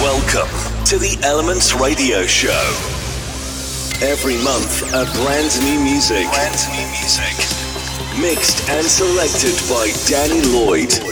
Welcome to the Elements Radio Show. Every month, a brand new music. Brand new music. Mixed and selected by Danny Lloyd.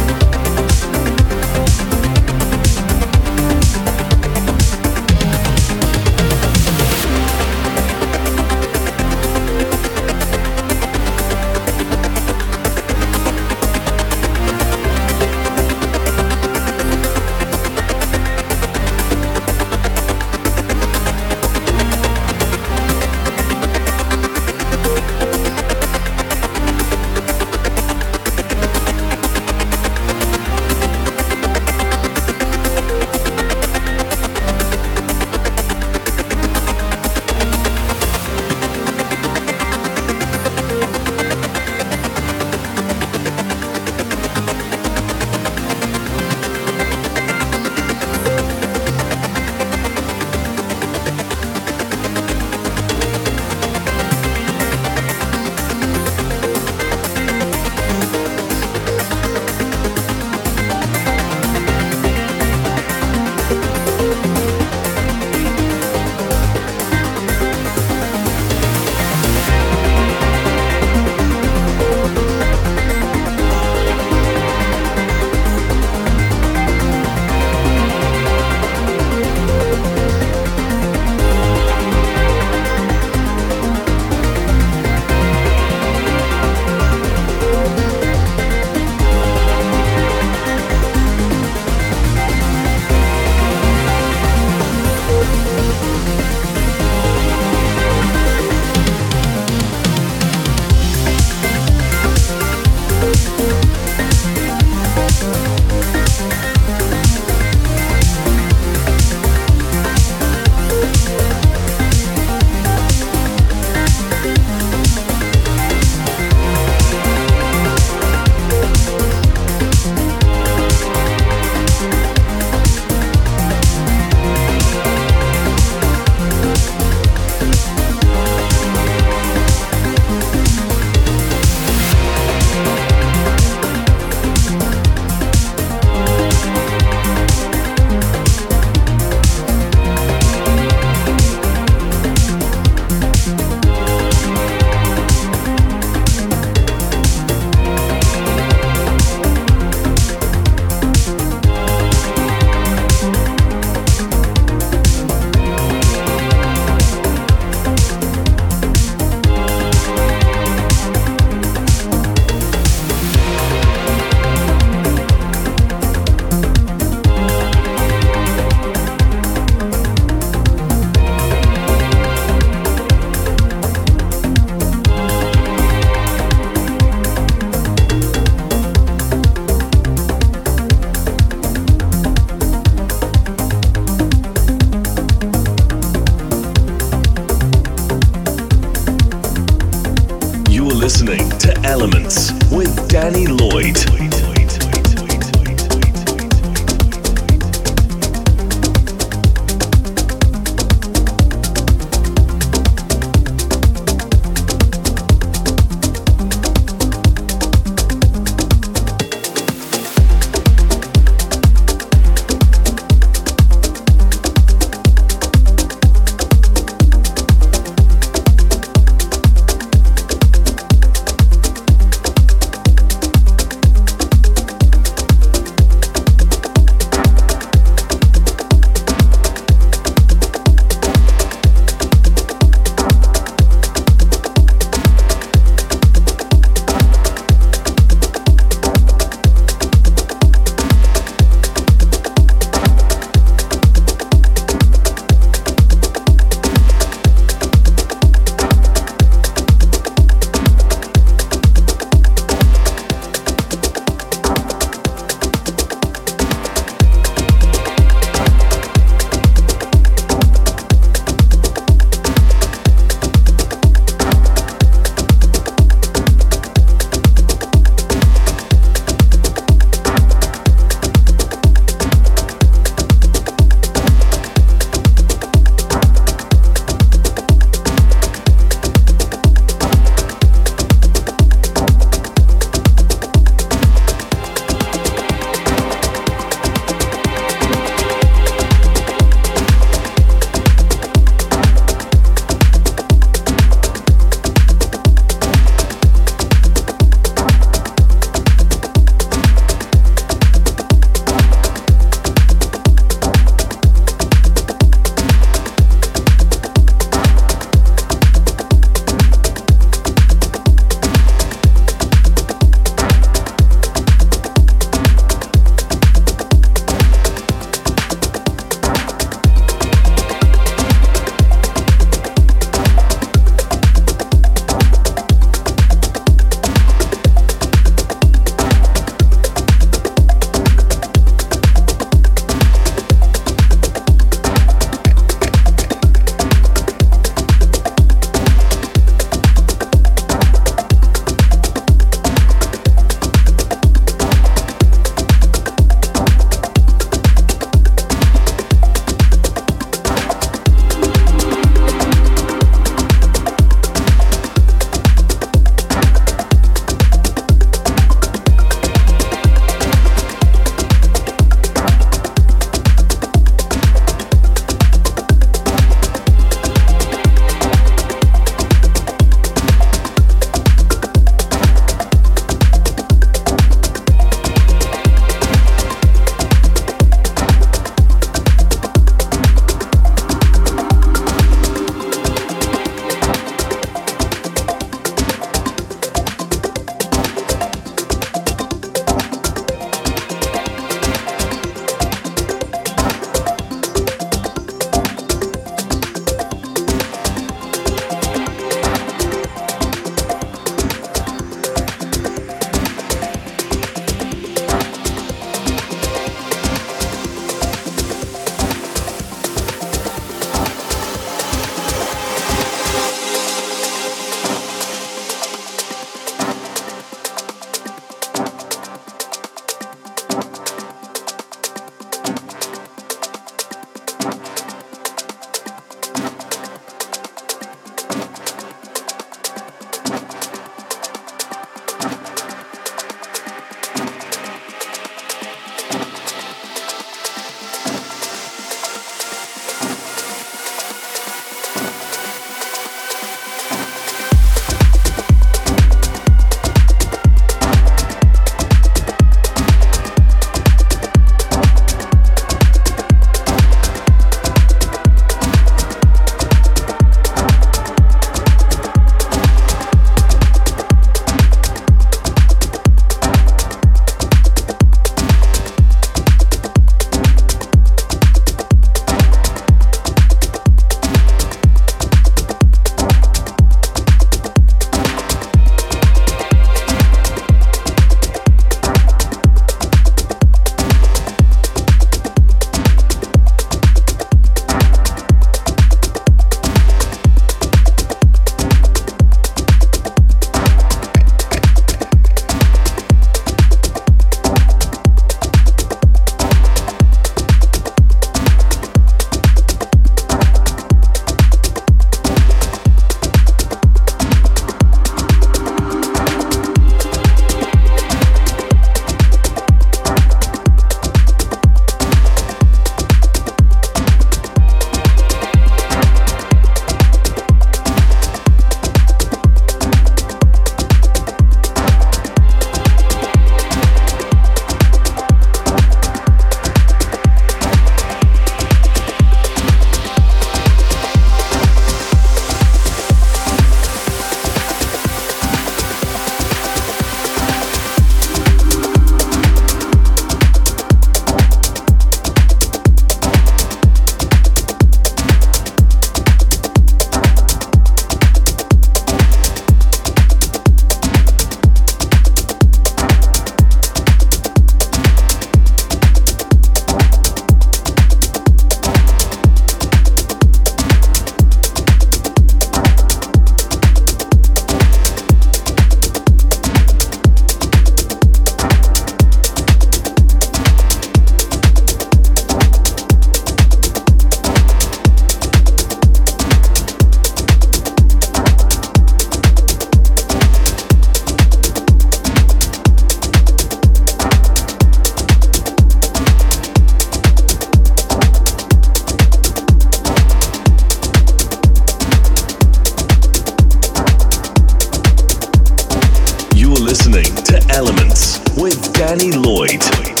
listening to Elements with Danny Lloyd.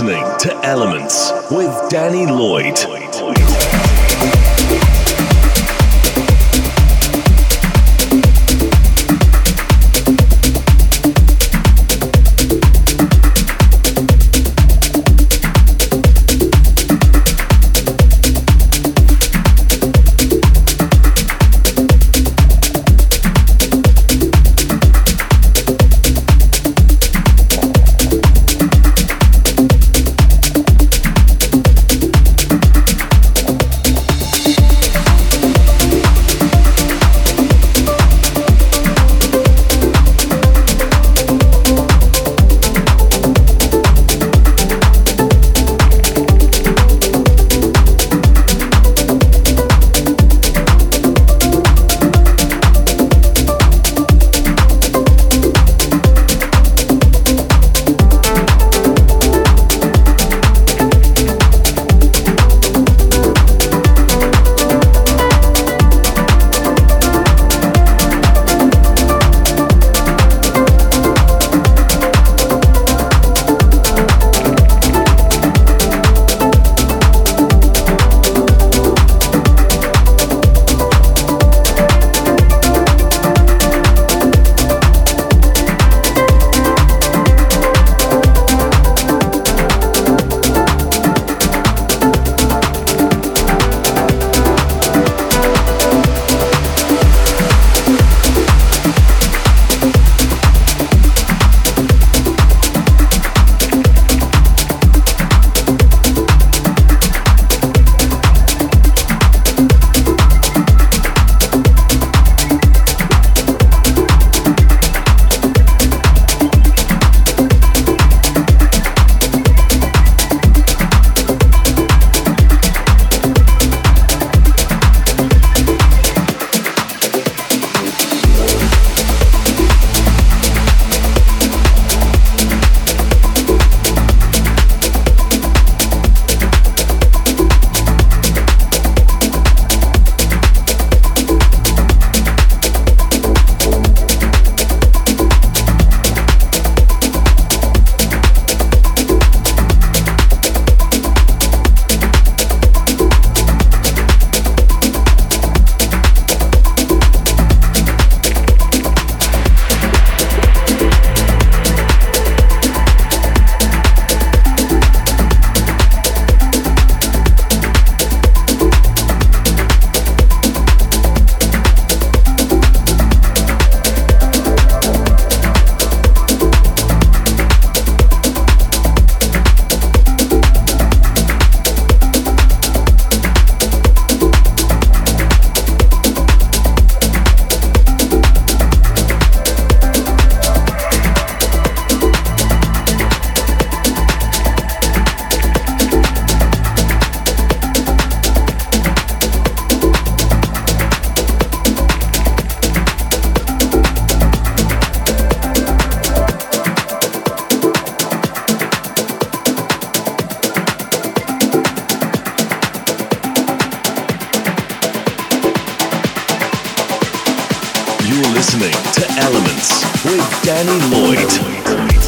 Listening to Elements with Danny Lloyd. listening to Elements with Danny Lloyd.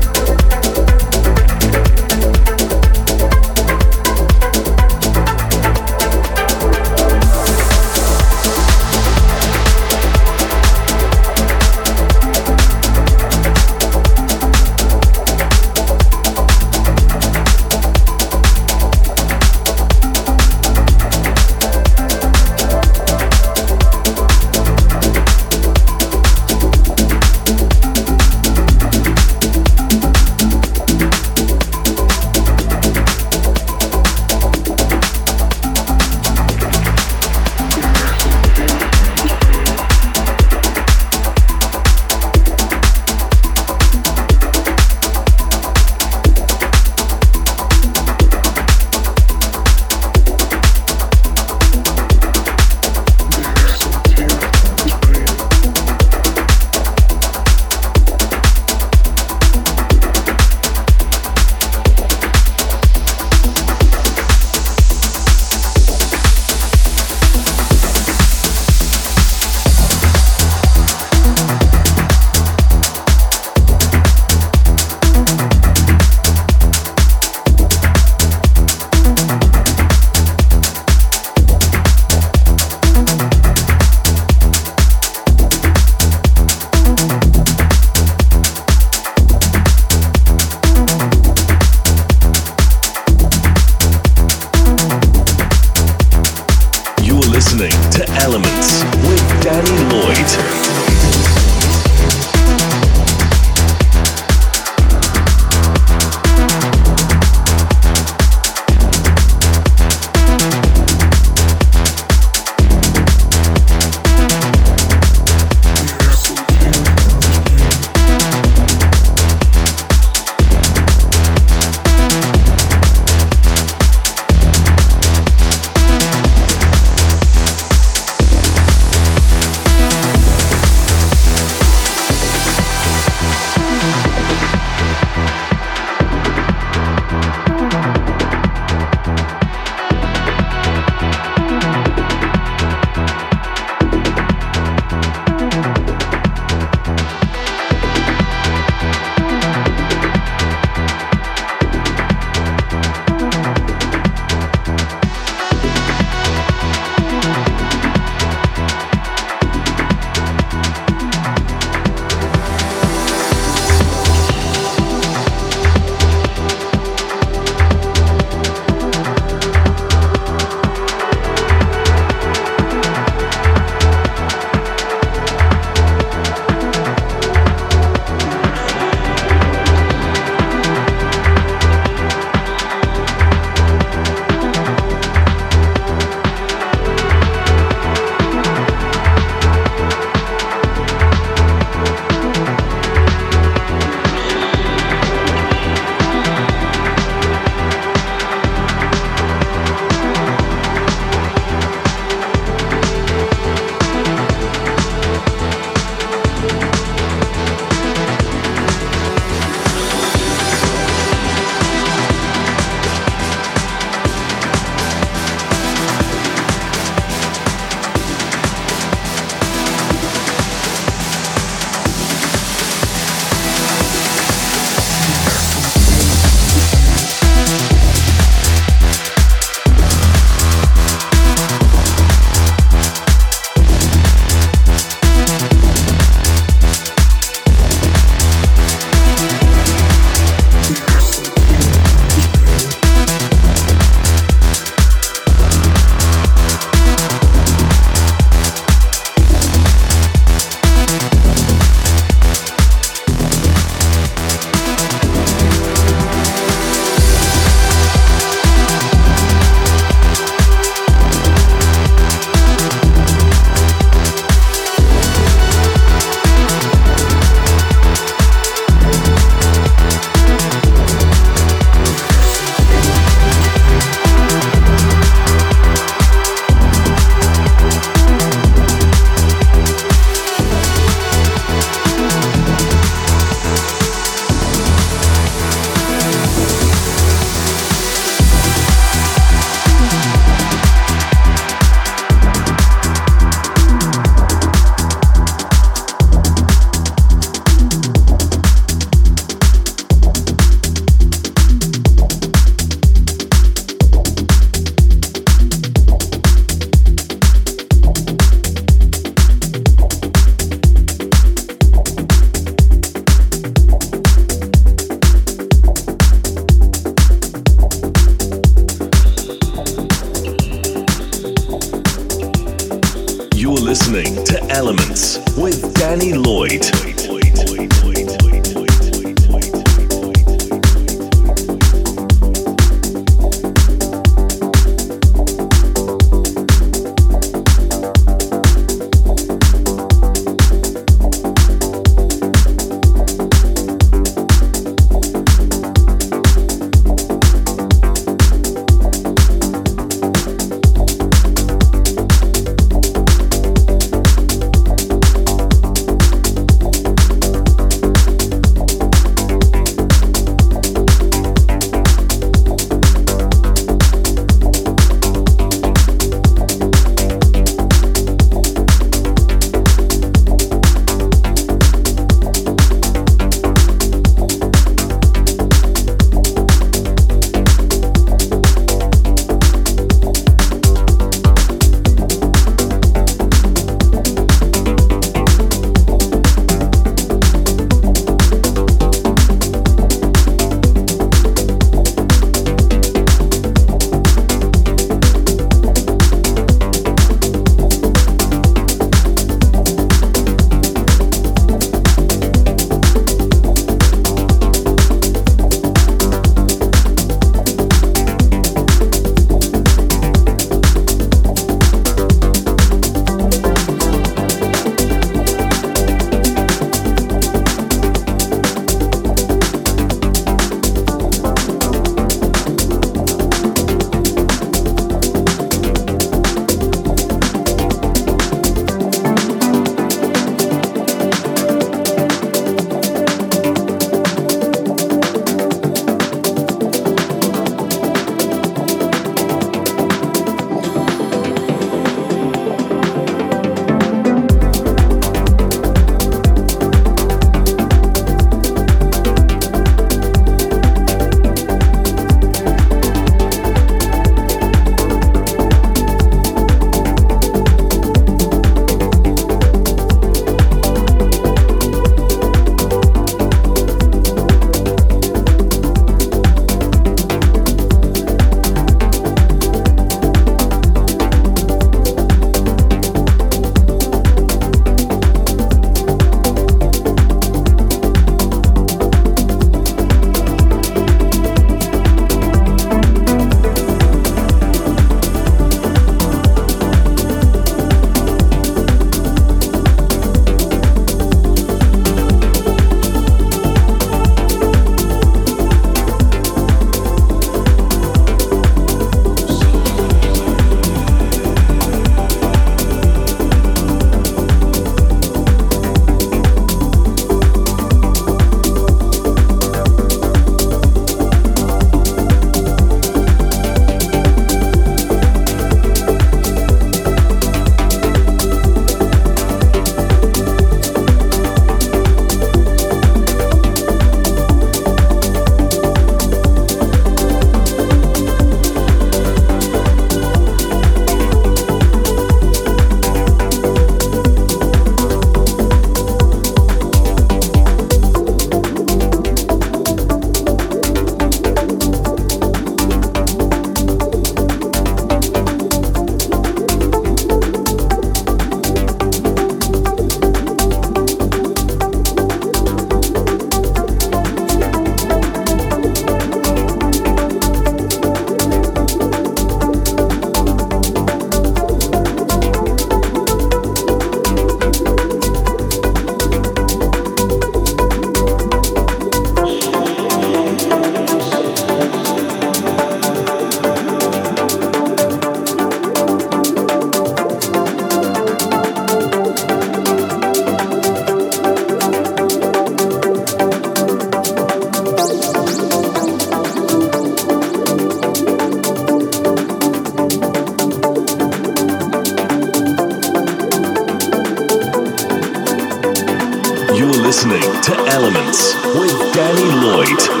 listening to Elements with Danny Lloyd.